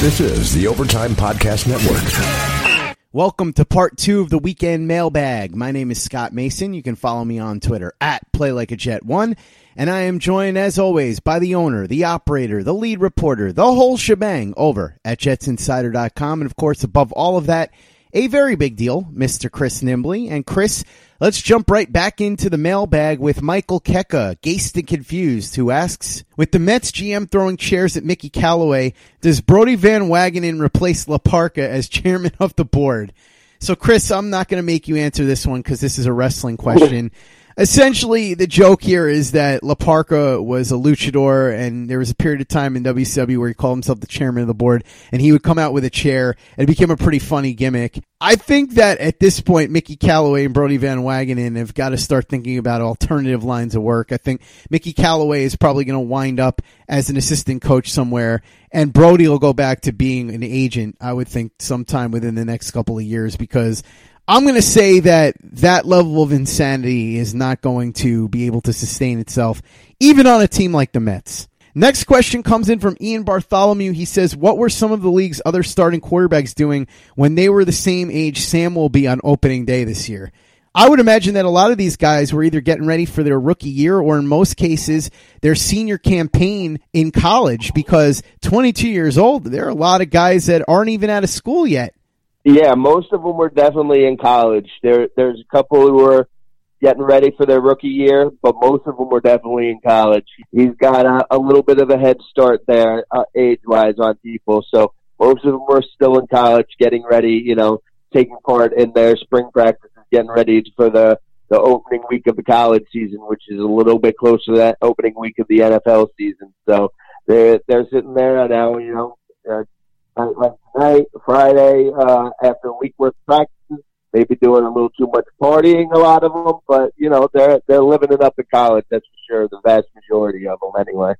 This is the Overtime Podcast Network. Welcome to part two of the weekend mailbag. My name is Scott Mason. You can follow me on Twitter at PlayLikeAJet1. And I am joined, as always, by the owner, the operator, the lead reporter, the whole shebang over at JetsInsider.com. And of course, above all of that, a very big deal, Mr. Chris Nimbley. And Chris, let's jump right back into the mailbag with Michael Keka, Gaced and Confused, who asks, with the Mets GM throwing chairs at Mickey Callaway, does Brodie Van Wagenen replace La Parka as chairman of the board? So Chris, I'm not going to make you answer this one because this is a wrestling question essentially the joke here is that La Parka was a luchador and there was a period of time in WCW where he called himself the chairman of the board and he would come out with a chair and it became a pretty funny gimmick. I think that at this point, Mickey Callaway and Brodie Van Wagenen have got to start thinking about alternative lines of work. I think Mickey Callaway is probably going to wind up as an assistant coach somewhere and Brody will go back to being an agent, I would think sometime within the next couple of years because I'm going to say that that level of insanity is not going to be able to sustain itself, even on a team like the Mets. Next question comes in from Ian Bartholomew. He says, What were some of the league's other starting quarterbacks doing when they were the same age Sam will be on opening day this year? I would imagine that a lot of these guys were either getting ready for their rookie year or in most cases their senior campaign in college because 22 years old, there are a lot of guys that aren't even out of school yet. Yeah, most of them were definitely in college. There, there's a couple who were getting ready for their rookie year, but most of them were definitely in college. He's got a, a little bit of a head start there, uh, age-wise, on people. So most of them were still in college, getting ready. You know, taking part in their spring practices, getting ready for the the opening week of the college season, which is a little bit closer to that opening week of the NFL season. So they're they're sitting there now, you know, uh, like tonight, Friday, uh, after a week worth of practices, maybe doing a little too much partying, a lot of them, but you know, they're, they're living it up in college. That's for sure. The vast majority of them anyway.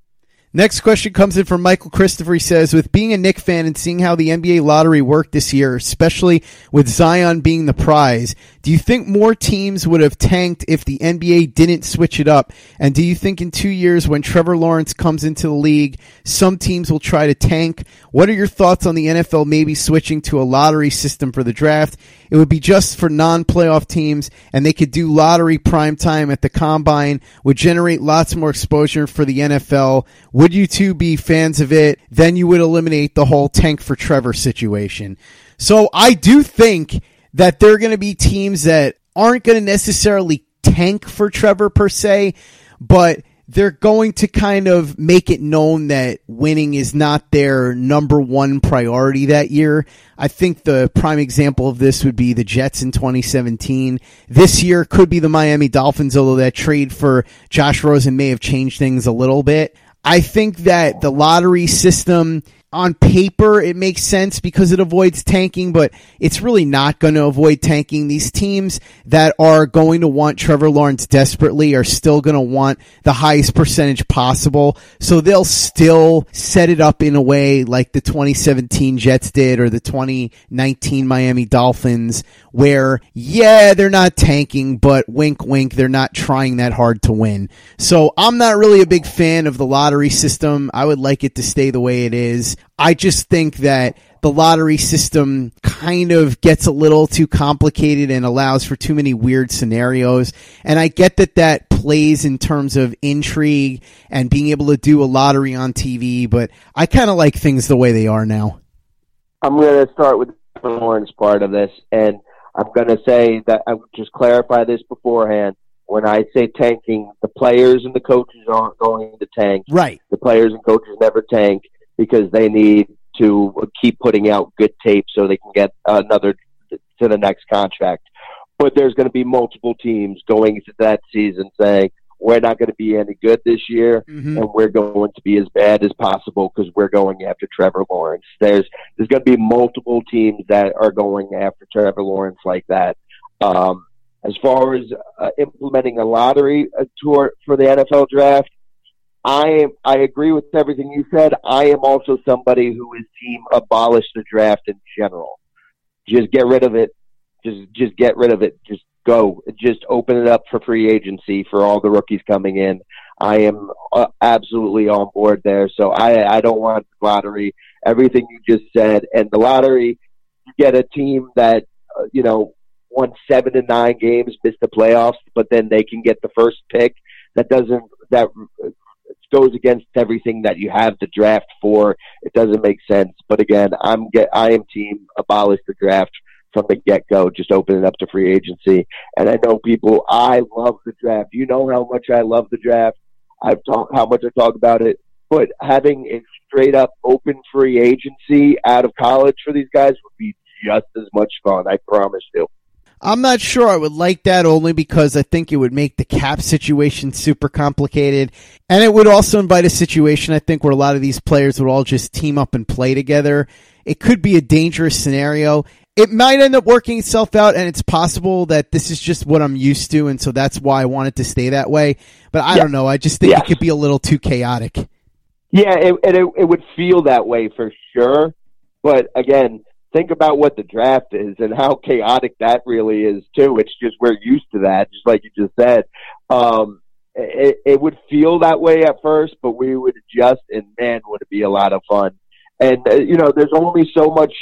Next question comes in from Michael Christopher. He says, with being a Knick fan and seeing how the NBA lottery worked this year, especially with Zion being the prize, do you think more teams would have tanked if the NBA didn't switch it up? And do you think in two years when Trevor Lawrence comes into the league, some teams will try to tank? What are your thoughts on the NFL maybe switching to a lottery system for the draft? It would be just for non-playoff teams and they could do lottery prime time at the combine, would generate lots more exposure for the NFL. Would you two be fans of it? Then you would eliminate the whole tank for Trevor situation. So I do think that there are going to be teams that aren't going to necessarily tank for Trevor per se, but they're going to kind of make it known that winning is not their number one priority that year. I think the prime example of this would be the Jets in 2017. This year could be the Miami Dolphins, although that trade for Josh Rosen may have changed things a little bit. I think that the lottery system on paper it makes sense because it avoids tanking, but it's really not going to avoid tanking. These teams that are going to want Trevor Lawrence desperately are still going to want the highest percentage possible. So they'll still set it up in a way like the 2017 Jets did or the 2019 Miami Dolphins where, yeah, they're not tanking, but wink, wink, they're not trying that hard to win. So I'm not really a big fan of the lottery system. I would like it to stay the way it is. I just think that the lottery system kind of gets a little too complicated and allows for too many weird scenarios. And I get that that plays in terms of intrigue and being able to do a lottery on TV, but I kind of like things the way they are now. I'm going to start with the Lawrence part of this, and I'm going to say that I would just clarify this beforehand. When I say tanking, the players and the coaches aren't going to tank. Right. The players and coaches never tank because they need to keep putting out good tape so they can get another to the next contract. But there's going to be multiple teams going into that season saying, we're not going to be any good this year, mm-hmm. and we're going to be as bad as possible because we're going after Trevor Lawrence. There's there's going to be multiple teams that are going after Trevor Lawrence like that. Um, as far as uh, implementing a lottery uh, tour for the NFL draft, I I agree with everything you said. I am also somebody who is team abolish the draft in general. Just get rid of it. Just just get rid of it. Just go. Just open it up for free agency for all the rookies coming in. I am uh, absolutely on board there. So I, I don't want lottery. Everything you just said, and the lottery, you get a team that uh, you know won seven to nine games, missed the playoffs, but then they can get the first pick. That doesn't that goes against everything that you have the draft for. It doesn't make sense. But again, I'm get I am team abolish the draft from the get go. Just open it up to free agency. And I know people. I love the draft. You know how much I love the draft. I've talked how much I talk about it. But having a straight up open free agency out of college for these guys would be just as much fun. I promise you. I'm not sure I would like that only because I think it would make the cap situation super complicated. And it would also invite a situation, I think, where a lot of these players would all just team up and play together. It could be a dangerous scenario. It might end up working itself out, and it's possible that this is just what I'm used to, and so that's why I want it to stay that way. But I yeah. don't know. I just think yeah. it could be a little too chaotic. Yeah, it, it, it would feel that way for sure. But again, think about what the draft is and how chaotic that really is too. It's just we're used to that, just like you just said. Um, it, it would feel that way at first, but we would adjust, and man, would it be a lot of fun. And uh, you know, there's only so much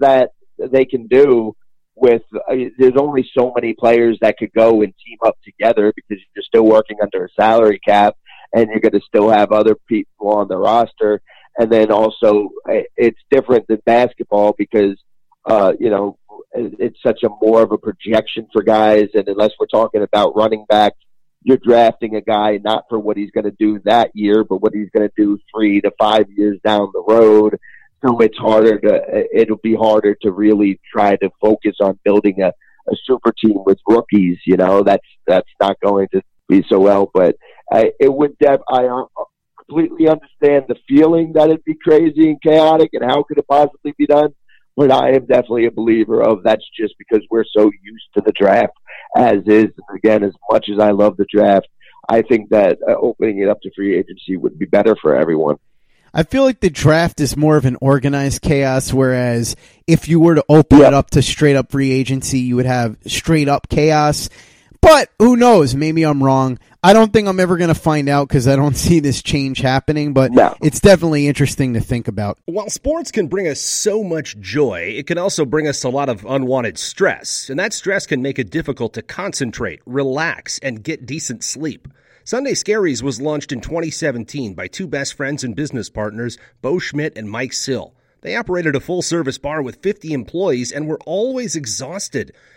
that they can do with. Uh, there's only so many players that could go and team up together because you're still working under a salary cap, and you're going to still have other people on the roster and then also it's different than basketball because uh, you know it's such a more of a projection for guys, and unless we're talking about running back, you're drafting a guy not for what he's going to do that year, but what he's going to do three to five years down the road. So it's harder to it'll be harder to really try to focus on building a, a super team with rookies. You know that's that's not going to be so well, but I, it would. Def, I completely understand the feeling that it'd be crazy and chaotic and how could it possibly be done. But I am definitely a believer of that's just because we're so used to the draft as is. And again, as much as I love the draft, I think that uh, opening it up to free agency would be better for everyone. I feel like the draft is more of an organized chaos, whereas if you were to open yep. it up to straight up free agency, you would have straight up chaos. But who knows? Maybe I'm wrong. I don't think I'm ever going to find out because I don't see this change happening, but no. it's definitely interesting to think about. While sports can bring us so much joy, it can also bring us a lot of unwanted stress, and that stress can make it difficult to concentrate, relax, and get decent sleep. Sunday Scaries was launched in 2017 by two best friends and business partners, Bo Schmidt and Mike Sill. They operated a full service bar with 50 employees and were always exhausted.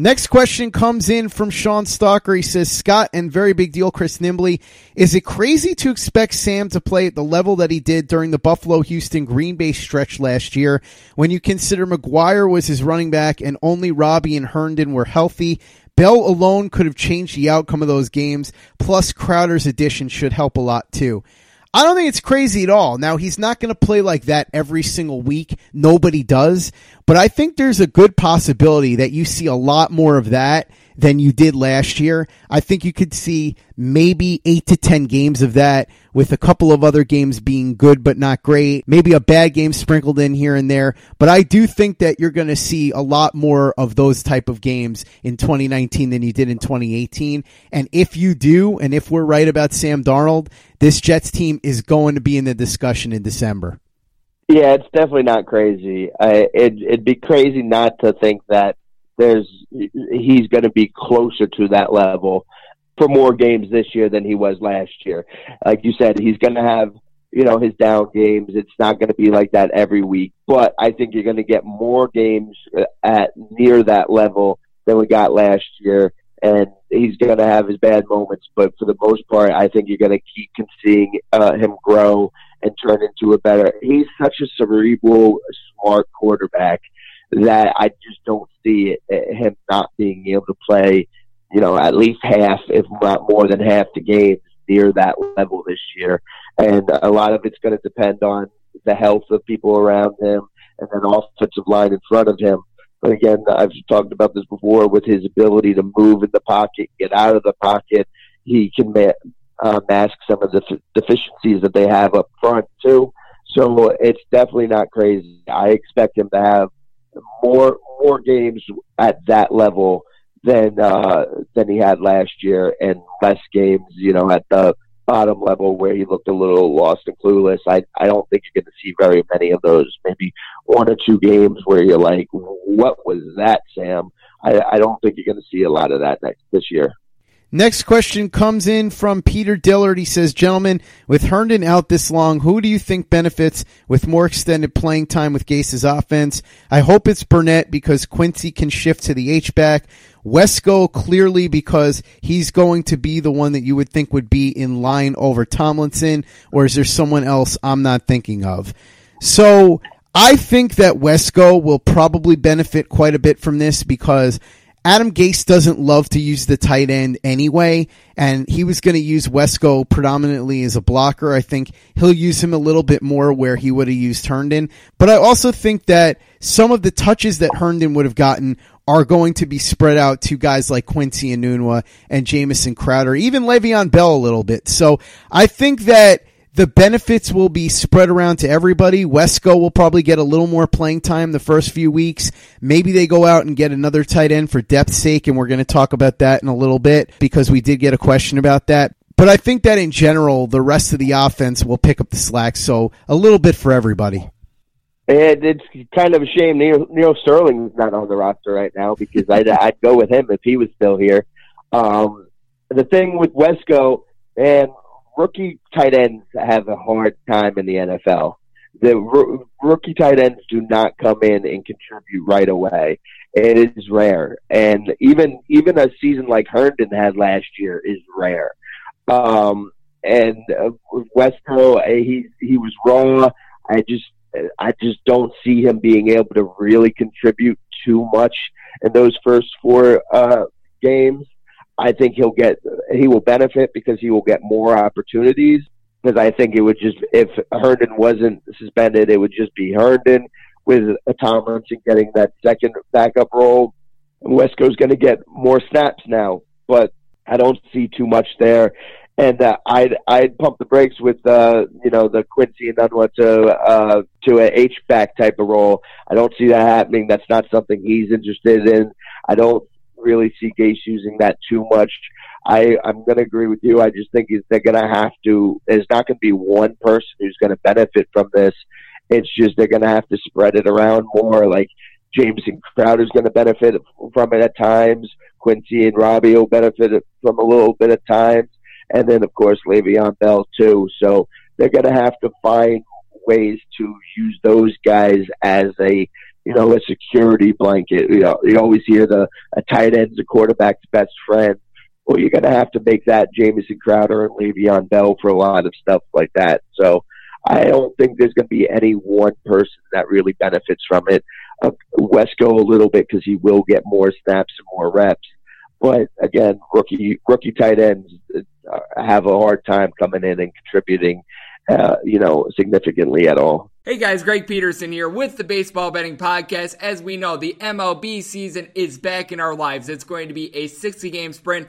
Next question comes in from Sean Stalker. He says, Scott and very big deal, Chris Nimbley. Is it crazy to expect Sam to play at the level that he did during the Buffalo Houston Green Bay stretch last year when you consider McGuire was his running back and only Robby and Herndon were healthy? Bell alone could have changed the outcome of those games, plus Crowder's addition should help a lot too. I don't think it's crazy at all. Now, he's not going to play like that every single week. Nobody does. But I think there's a good possibility that you see a lot more of that than you did last year. I think you could see maybe eight to 10 games of that with a couple of other games being good but not great. Maybe a bad game sprinkled in here and there. But I do think that you're going to see a lot more of those type of games in 2019 than you did in 2018. And if you do, and if we're right about Sam Darnold, this Jets team is going to be in the discussion in December. Yeah, it's definitely not crazy. I, it, it'd be crazy not to think that there's he's going to be closer to that level for more games this year than he was last year. Like you said, he's going to have you know his down games. It's not going to be like that every week, but I think you're going to get more games at near that level than we got last year. And he's going to have his bad moments, but for the most part, I think you're going to keep seeing uh, him grow and turn into a better. He's such a cerebral, smart quarterback that I just don't see it, him not being able to play, you know, at least half, if not more than half the games near that level this year. And a lot of it's going to depend on the health of people around him and then offensive line in front of him. But again, I've talked about this before with his ability to move in the pocket, get out of the pocket. He can ma- uh, mask some of the f- deficiencies that they have up front too. So it's definitely not crazy. I expect him to have more more games at that level than uh, than he had last year, and less games, you know, at the bottom level where he looked a little lost and clueless. I I don't think you're going to see very many of those. Maybe one or two games where you're like, "What was that, Sam?" I, I don't think you're going to see a lot of that next this year. Next question comes in from Peter Dillard. He says, Gentlemen, with Herndon out this long, who do you think benefits with more extended playing time with Gase's offense? I hope it's Burnett because Quincy can shift to the H-back. Wesco clearly because he's going to be the one that you would think would be in line over Tomlinson, or is there someone else I'm not thinking of? So I think that Wesco will probably benefit quite a bit from this because Adam Gase doesn't love to use the tight end anyway, and he was going to use Wesco predominantly as a blocker. I think he'll use him a little bit more where he would have used Herndon. But I also think that some of the touches that Herndon would have gotten are going to be spread out to guys like Quincy Enunwa and Jamison Crowder, even Le'Veon Bell a little bit. So I think that the benefits will be spread around to everybody. Wesco will probably get a little more playing time the first few weeks. Maybe they go out and get another tight end for depth's sake, and we're going to talk about that in a little bit because we did get a question about that. But I think that in general, the rest of the offense will pick up the slack. So a little bit for everybody. And it's kind of a shame Neil, Neal Sterling's not on the roster right now because I'd, I'd go with him if he was still here. Um, the thing with Wesco, and rookie tight ends have a hard time in the NFL. The r- rookie tight ends do not come in and contribute right away. It is rare, and even even a season like Herndon had last year is rare. Um, and uh, Wesco, uh, he he was raw. I just I just don't see him being able to really contribute too much in those first four uh, games. I think he'll get he will benefit because he will get more opportunities. Because I think it would just if Herndon wasn't suspended, it would just be Herndon with Tomlinson getting that second backup role. Wesco's going to get more snaps now, but I don't see too much there. And uh, I'd I'd pump the brakes with uh, you know the Quincy Enunwa to uh, to a H back type of role. I don't see that happening. That's not something he's interested in. I don't really see Gase using that too much. I, I'm going to agree with you. I just think they're going to have to. There's not going to be one person who's going to benefit from this. It's just they're going to have to spread it around more. Like Jamison Crowder's going to benefit from it at times. Quincy and Robby will benefit from a little bit at times, and then of course Le'Veon Bell too. So they're going to have to find ways to use those guys as a you know, a security blanket. You know, you always hear the a tight end's a quarterback's best friend. Well, you're going to have to make that Jamison Crowder and Le'Veon Bell for a lot of stuff like that. So I don't think there's going to be any one person that really benefits from it. Uh, Wesco a little bit because he will get more snaps and more reps. But again, rookie rookie tight ends uh, have a hard time coming in and contributing, uh, you know, significantly at all. Hey guys, Greg Peterson here with the Baseball Betting Podcast. As we know, the MLB season is back in our lives. It's going to be a 60 game sprint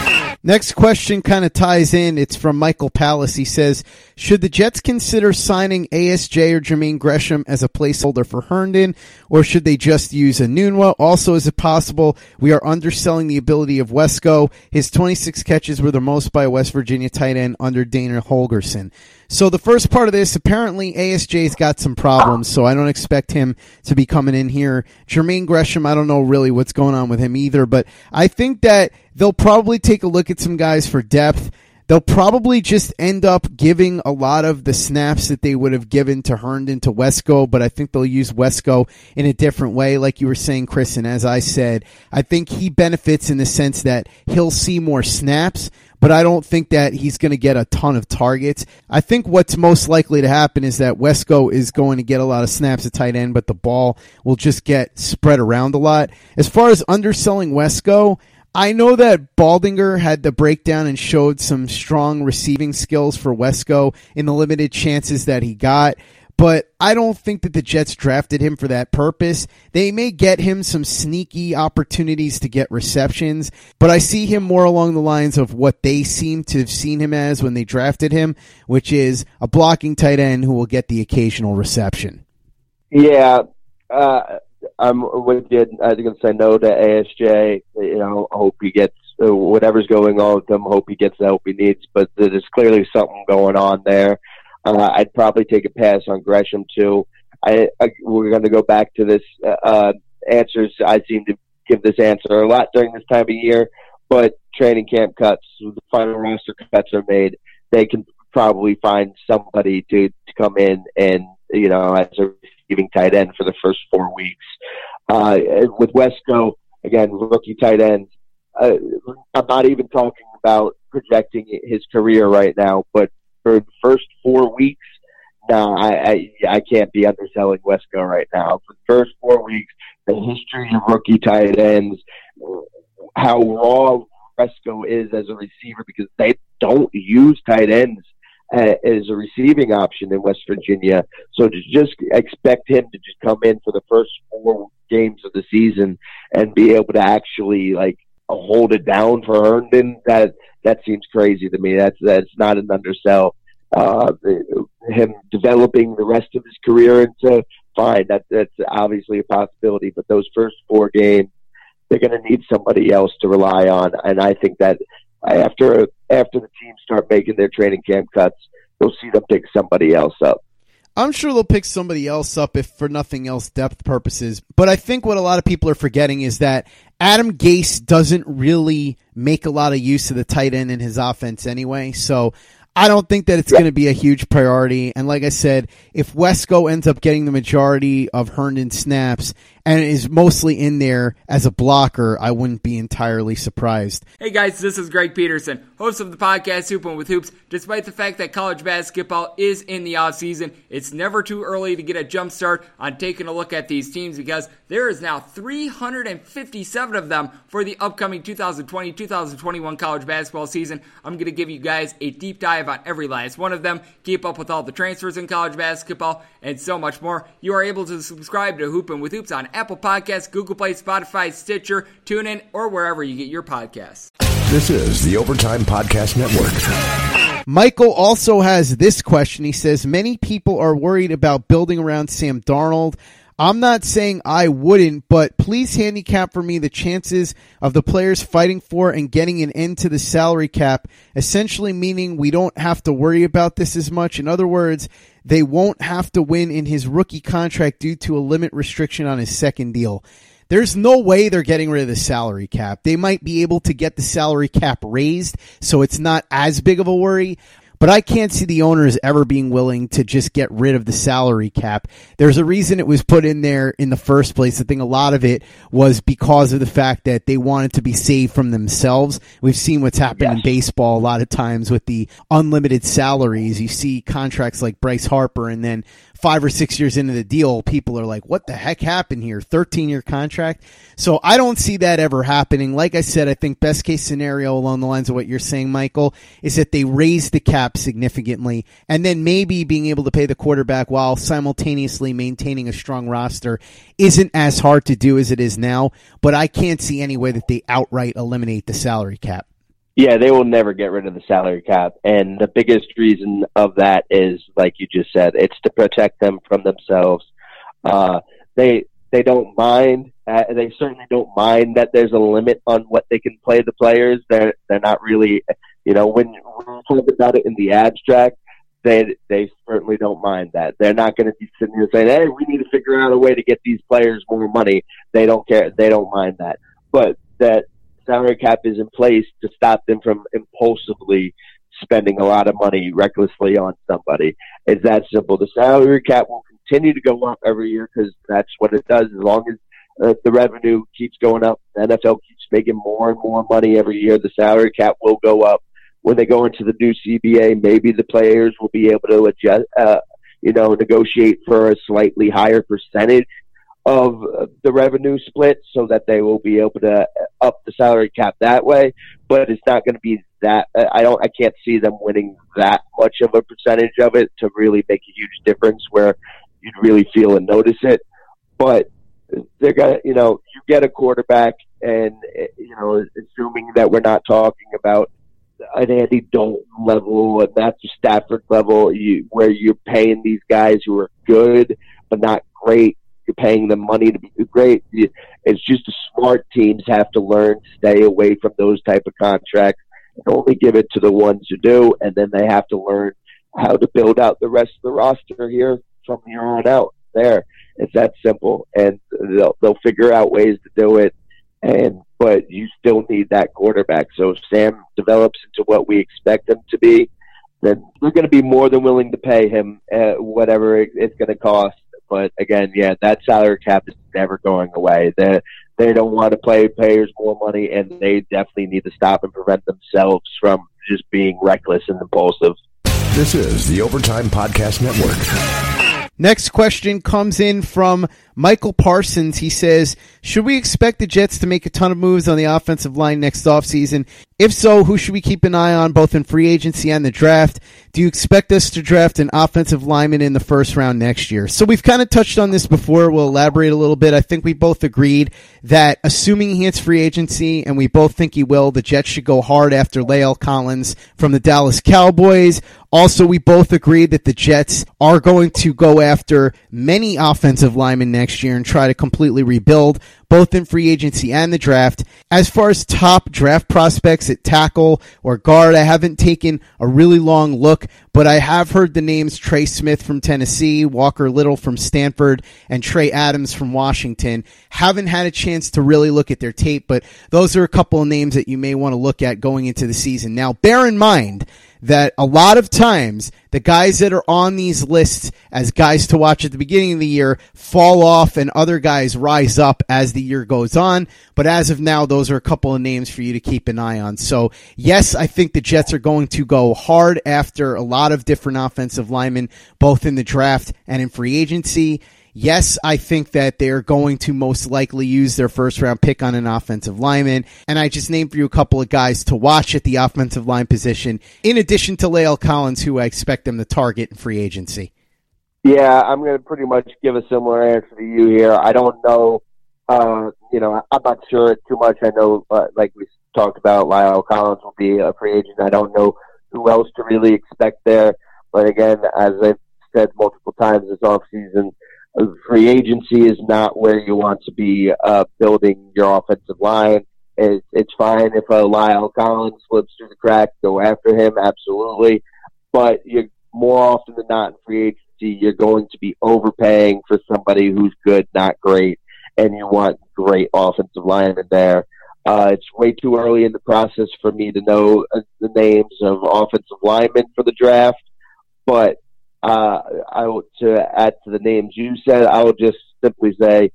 Next question kind of ties in. It's from Michael Palace. He says, should the Jets consider signing ASJ or Jermaine Gresham as a placeholder for Herndon, or should they just use a Enunwa? Also, is it possible we are underselling the ability of Wesco? His 26 catches were the most by West Virginia tight end under Dana Holgorsen. So the first part of this, apparently ASJ's got some problems, so I don't expect him to be coming in here. Jermaine Gresham, I don't know really what's going on with him either, but I think that they'll probably take a look at some guys for depth. They'll probably just end up giving a lot of the snaps that they would have given to Herndon to Wesco, but I think they'll use Wesco in a different way, like you were saying, Chris. And as I said, I think he benefits in the sense that he'll see more snaps, but I don't think that he's going to get a ton of targets. I think what's most likely to happen is that Wesco is going to get a lot of snaps at tight end, but the ball will just get spread around a lot. As far as underselling Wesco, I know that Baldinger had the breakdown and showed some strong receiving skills for Wesco in the limited chances that he got but I don't think that the Jets drafted him for that purpose. They may get him some sneaky opportunities to get receptions, but I see him more along the lines of what they seem to have seen him as when they drafted him, which is a blocking tight end who will get the occasional reception. Yeah, uh, I'm with you. I think I'm say no to ASJ. You know, hope he gets uh, whatever's going on with him. Hope he gets the help he needs. But there's clearly something going on there. Uh, I'd probably take a pass on Gresham too. I, I we're going to go back to this uh, uh, answers. I seem to give this answer a lot during this time of year, but training camp cuts, the final roster cuts are made. They can probably find somebody to to come in and you know as a receiving tight end for the first four weeks. Uh, with Wesco again, rookie tight end. Uh, I'm not even talking about projecting his career right now, but for the first four weeks, no, I, I I can't be underselling Wesco right now. For the first four weeks, the history of rookie tight ends, how raw Wesco is as a receiver because they don't use tight ends as a receiving option in West Virginia. So to just expect him to just come in for the first four games of the season and be able to actually like hold it down for Herndon, that that seems crazy to me. That's that's not an undersell. Uh, him developing the rest of his career into fine. That that's obviously a possibility. But those first four games, they're going to need somebody else to rely on. And I think that after after the teams start making their training camp cuts, you'll see them pick somebody else up. I'm sure they'll pick somebody else up if for nothing else depth purposes. But I think what a lot of people are forgetting is that Adam Gase doesn't really make a lot of use of the tight end in his offense anyway. So I don't think that it's going to be a huge priority. And like I said, if Wesco ends up getting the majority of Herndon snaps and is mostly in there as a blocker, I wouldn't be entirely surprised. Hey guys, this is Greg Peterson, host of the podcast Hoopin' with Hoops. Despite the fact that college basketball is in the off season, it's never too early to get a jump start on taking a look at these teams because there is now 357 of them for the upcoming 2020-2021 college basketball season. I'm going to give you guys a deep dive on every last one of them, keep up with all the transfers in college basketball, and so much more. You are able to subscribe to Hoopin' with Hoops on Apple Podcasts, Google Play, Spotify, Stitcher, TuneIn, or wherever you get your podcasts. This is the Overtime Podcast Network. Michael also has this question. He says, Many people are worried about building around Sam Darnold. I'm not saying I wouldn't, but please handicap for me the chances of the players fighting for and getting an end to the salary cap, essentially meaning we don't have to worry about this as much. In other words, they won't have to win in his rookie contract due to a limit restriction on his second deal. There's no way they're getting rid of the salary cap. They might be able to get the salary cap raised, so it's not as big of a worry, but I can't see the owners ever being willing to just get rid of the salary cap. There's a reason it was put in there in the first place. I think a lot of it was because of the fact that they wanted to be saved from themselves. We've seen what's happened yes. in baseball a lot of times with the unlimited salaries. You see contracts like Bryce Harper and then five or six years into the deal, people are like, what the heck happened here? 13 year contract. So I don't see that ever happening. Like I said, I think best case scenario along the lines of what you're saying, Michael, is that they raise the cap significantly and then maybe being able to pay the quarterback while simultaneously maintaining a strong roster isn't as hard to do as it is now. But I can't see any way that they outright eliminate the salary cap. Yeah, they will never get rid of the salary cap. And the biggest reason of that is, like you just said, it's to protect them from themselves. Uh, they they don't mind. Uh, they certainly don't mind that there's a limit on what they can play the players. They're they're not really, you know, when, you talk about it in the abstract, they they certainly don't mind that. They're not going to be sitting here saying, "Hey, we need to figure out a way to get these players more money." They don't care. They don't mind that. But that salary cap is in place to stop them from impulsively spending a lot of money recklessly on somebody. It's that simple. The salary cap will continue to go up every year because that's what it does. As long as uh, the revenue keeps going up, the NFL keeps making more and more money every year. The salary cap will go up. When they go into the new CBA, maybe the players will be able to adjust, uh, you know, negotiate for a slightly higher percentage of the revenue split so that they will be able to up the salary cap that way. But it's not going to be that. I don't. I can't see them winning that much of a percentage of it to really make a huge difference where you'd really feel and notice it. But they're gonna, you know, you get a quarterback, and you know, assuming that we're not talking about an Andy Dalton level, and that's a Stafford level, you, where you're paying these guys who are good but not great you're paying them money to be great. It's just the smart teams have to learn to stay away from those type of contracts and only give it to the ones who do, and then they have to learn how to build out the rest of the roster here from here on out. There, it's that simple, and they'll they'll figure out ways to do it. And but you still need that quarterback. So if Sam develops into what we expect him to be, then we're going to be more than willing to pay him uh, whatever it's going to cost but again, yeah, that salary cap is never going away. They they don't want to pay players more money, and they definitely need to stop and prevent themselves from just being reckless and impulsive. This is the Overtime Podcast Network. Next question comes in from Michael Parsons. He says, should we expect the Jets to make a ton of moves on the offensive line next offseason? If so, who should we keep an eye on both in free agency and the draft? Do you expect us to draft an offensive lineman in the first round next year? So we've kind of touched on this before. We'll elaborate a little bit. I think we both agreed that assuming he hits free agency, and we both think he will, the Jets should go hard after La'el Collins from the Dallas Cowboys. Also, we both agreed that the Jets are going to go after many offensive linemen next year and try to completely rebuild both in free agency and the draft. As far as top draft prospects at tackle or guard, I haven't taken a really long look, but I have heard the names Trey Smith from Tennessee, Walker Little from Stanford, and Trey Adams from Washington. Haven't had a chance to really look at their tape, but those are a couple of names that you may want to look at going into the season. Now, bear in mind, that a lot of times the guys that are on these lists as guys to watch at the beginning of the year fall off and other guys rise up as the year goes on. But as of now, those are a couple of names for you to keep an eye on. So yes, I think the Jets are going to go hard after a lot of different offensive linemen, both in the draft and in free agency. Yes, I think that they're going to most likely use their first round pick on an offensive lineman. And I just named for you a couple of guys to watch at the offensive line position, in addition to La'el Collins, who I expect them to target in free agency. Yeah, I'm going to pretty much give a similar answer to you here. I don't know. Uh, you know, I'm not sure too much. I know, uh, like we talked about, Lyle Collins will be a free agent. I don't know who else to really expect there. But again, as I've said multiple times this offseason, free agency is not where you want to be uh, building your offensive line. It's, it's fine if a Lyle Collins slips through the cracks, go after him, absolutely. But you're more often than not in free agency, you're going to be overpaying for somebody who's good, not great, and you want great offensive linemen there. Uh, it's way too early in the process for me to know uh, the names of offensive linemen for the draft, but uh, I to add to the names you said, I will just simply say,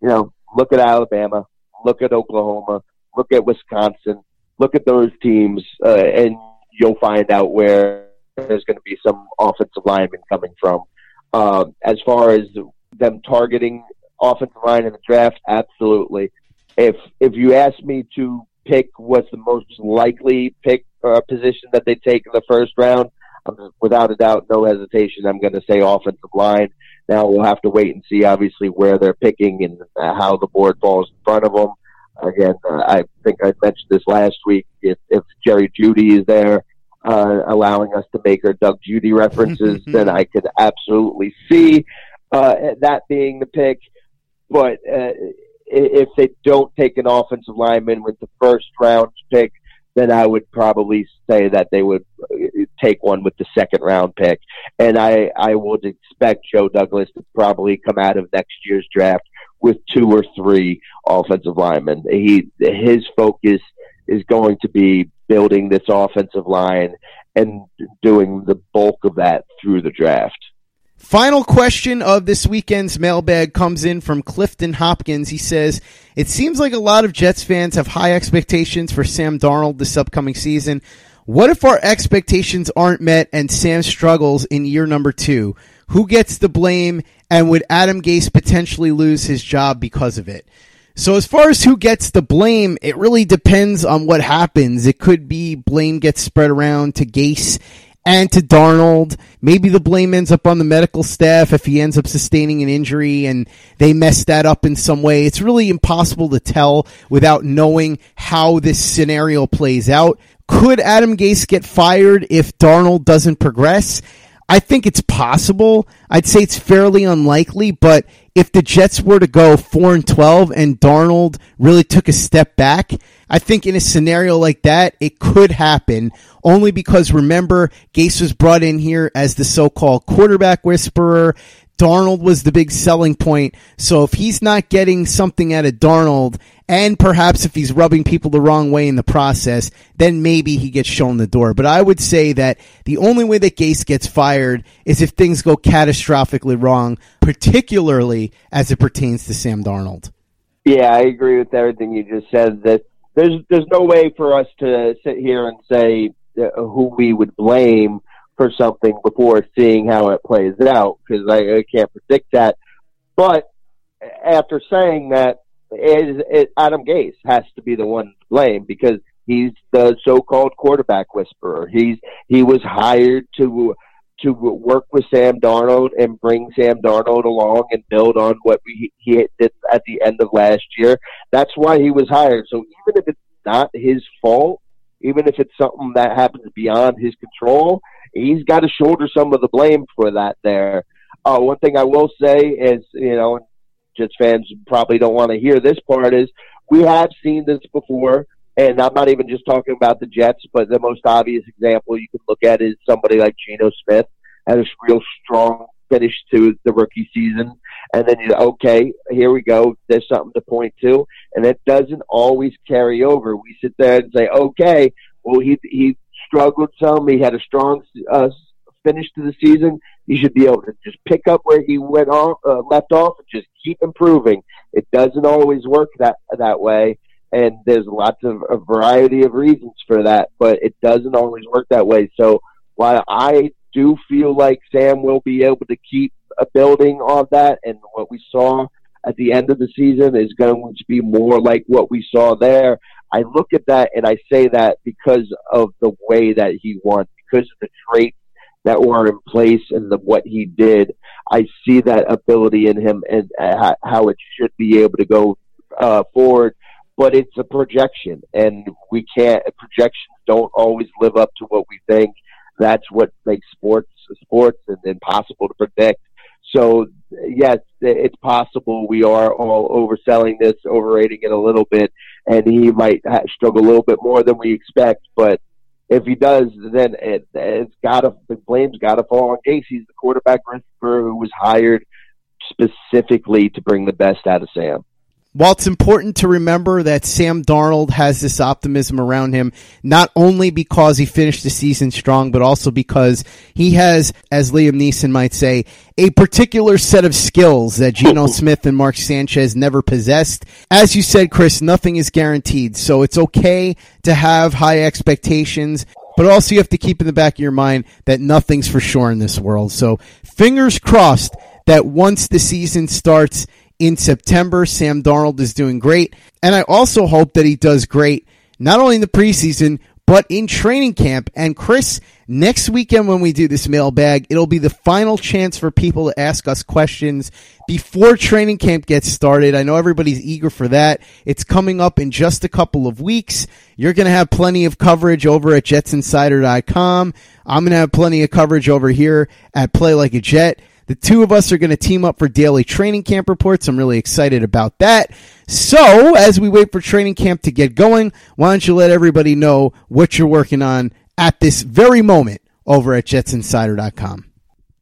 you know, look at Alabama, look at Oklahoma, look at Wisconsin, look at those teams, uh, and you'll find out where there's going to be some offensive linemen coming from. Um, as far as them targeting offensive line in the draft, absolutely. If if you ask me to pick what's the most likely pick uh, position that they take in the first round, without a doubt, no hesitation, I'm going to say offensive line. Now we'll have to wait and see, obviously, where they're picking and how the board falls in front of them. Uh, again, uh, I think I mentioned this last week. If, if Jerry Jeudy is there, uh, allowing us to make our Doug Judy references, then I could absolutely see uh, that being the pick. But uh, if they don't take an offensive lineman with the first round pick, then I would probably say that they would uh, take one with the second round pick. And I, I would expect Joe Douglas to probably come out of next year's draft with two or three offensive linemen. He, his focus is going to be building this offensive line and doing the bulk of that through the draft. Final question of this weekend's mailbag comes in from Clifton Hopkins. He says, It seems like a lot of Jets fans have high expectations for Sam Darnold this upcoming season. What if our expectations aren't met and Sam struggles in year number two? Who gets the blame and would Adam Gase potentially lose his job because of it? So as far as who gets the blame, it really depends on what happens. It could be blame gets spread around to Gase and to Darnold. Maybe the blame ends up on the medical staff if he ends up sustaining an injury and they mess that up in some way. It's really impossible to tell without knowing how this scenario plays out. Could Adam Gase get fired if Darnold doesn't progress? I think it's possible. I'd say it's fairly unlikely, but if the Jets were to go 4 and 12 and Darnold really took a step back, I think in a scenario like that, it could happen only because remember, Gase was brought in here as the so-called quarterback whisperer. Darnold was the big selling point. So if he's not getting something out of Darnold, and perhaps if he's rubbing people the wrong way in the process, then maybe he gets shown the door. But I would say that the only way that Gase gets fired is if things go catastrophically wrong, particularly as it pertains to Sam Darnold. Yeah, I agree with everything you just said. That there's there's no way for us to sit here and say uh, who we would blame for something before seeing how it plays out because I, I can't predict that. But after saying that, it, it, Adam Gase has to be the one to blame because he's the so-called quarterback whisperer. He's he was hired to to work with Sam Darnold and bring Sam Darnold along and build on what we, he did at the end of last year. That's why he was hired. So even if it's not his fault, even if it's something that happens beyond his control, he's got to shoulder some of the blame for that there. Uh, one thing I will say is, you know, Jets fans probably don't want to hear this part is we have seen this before, and I'm not even just talking about the Jets, but the most obvious example you can look at is somebody like Geno Smith had a real strong finish to the rookie season, and then you okay, here we go. There's something to point to, and it doesn't always carry over. We sit there and say, okay, well he he struggled some. He had a strong uh, finish to the season. He should be able to just pick up where he went off, uh, left off, and just keep improving. It doesn't always work that that way, and there's lots of a variety of reasons for that, but it doesn't always work that way. So while I do feel like Sam will be able to keep a building on that, and what we saw at the end of the season is going to be more like what we saw there. I look at that and I say that because of the way that he won, because of the traits that were in place and the, what he did. I see that ability in him and uh, how it should be able to go uh, forward. But it's a projection, and we can't. Projections don't always live up to what we think. That's what makes sports sports and impossible to predict. So yes, it's possible we are all overselling this, overrating it a little bit, and he might struggle a little bit more than we expect. But if he does, then it, it's got to the blame's got to fall on Gase. He's the quarterback who was hired specifically to bring the best out of Sam. While it's important to remember that Sam Darnold has this optimism around him, not only because he finished the season strong, but also because he has, as Liam Neeson might say, a particular set of skills that Geno Smith and Mark Sanchez never possessed. As you said, Chris, nothing is guaranteed, so it's okay to have high expectations. But also, you have to keep in the back of your mind that nothing's for sure in this world. So, fingers crossed that once the season starts, in September. Sam Darnold is doing great. And I also hope that he does great, not only in the preseason, but in training camp. And Chris, Next weekend when we do this mailbag, it'll be the final chance for people to ask us questions before training camp gets started. I know everybody's eager for that. It's coming up in just a couple of weeks. You're going to have plenty of coverage over at jetsinsider.com. I'm going to have plenty of coverage over here at Play Like a Jet. The two of us are going to team up for daily training camp reports. I'm really excited about that. So, as we wait for training camp to get going, why don't you let everybody know what you're working on at this very moment over at jetsinsider.com?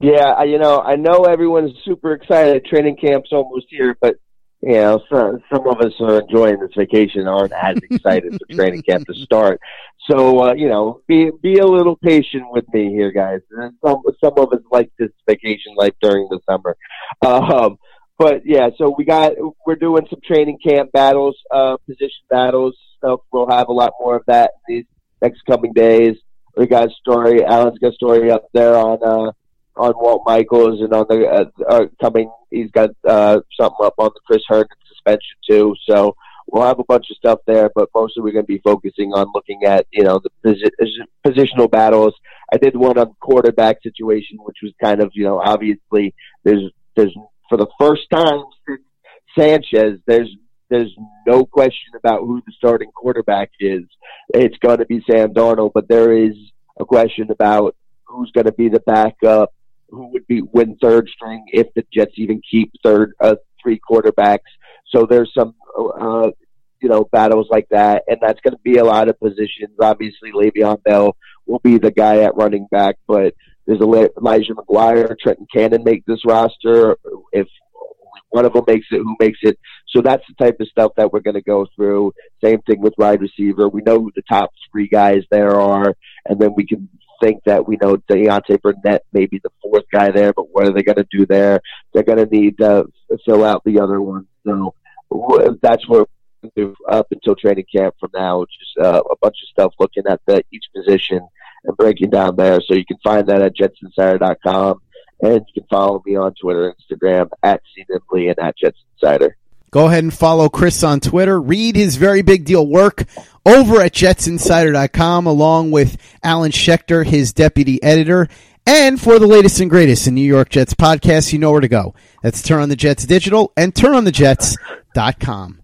Yeah, you know, I know everyone's super excited. Training camp's almost here, but you know, some, some of us are enjoying this vacation aren't as excited for training camp to start. So, uh, you know, be be a little patient with me here, guys. Some some of us like this vacation life during the summer. Um, but yeah, so we got we're doing some training camp battles, uh, position battles. So we'll have a lot more of that in these next coming days. We got a story. Alan's got a story up there on uh, on Walt Michaels and on the uh, uh, coming. He's got uh, something up on the Chris Herndon suspension too. So we'll have a bunch of stuff there, but mostly we're going to be focusing on looking at you know the posi- positional battles. I did one on quarterback situation, which was kind of you know obviously there's there's for the first time since Sanchez there's there's no question about who the starting quarterback is. It's going to be Sam Darnold, but there is a question about who's going to be the backup who would be win third string if the Jets even keep third uh, three quarterbacks. So there's some uh, you know battles like that, and that's going to be a lot of positions. Obviously, Le'Veon Bell will be the guy at running back, but there's Elijah McGuire, Trenton Cannon make this roster. If one of them makes it, who makes it? So that's the type of stuff that we're going to go through. Same thing with wide receiver. We know who the top three guys there are, and then we can think that we know Deontay Burnett may be the fourth guy there, but what are they going to do there? They're going to need to fill out the other ones. So that's do up until training camp from now, just uh, a bunch of stuff looking at the, each position and breaking down there. So you can find that at jetsinsider.com. And you can follow me on Twitter, Instagram at CNimbley and at JetsInsider. Go ahead and follow Chris on Twitter. Read his very big deal work over at jetsinsider.com along with Alan Schechter, his deputy editor. And for the latest and greatest in New York Jets podcasts, you know where to go. That's Turn on the Jets Digital and turnonthejets.com.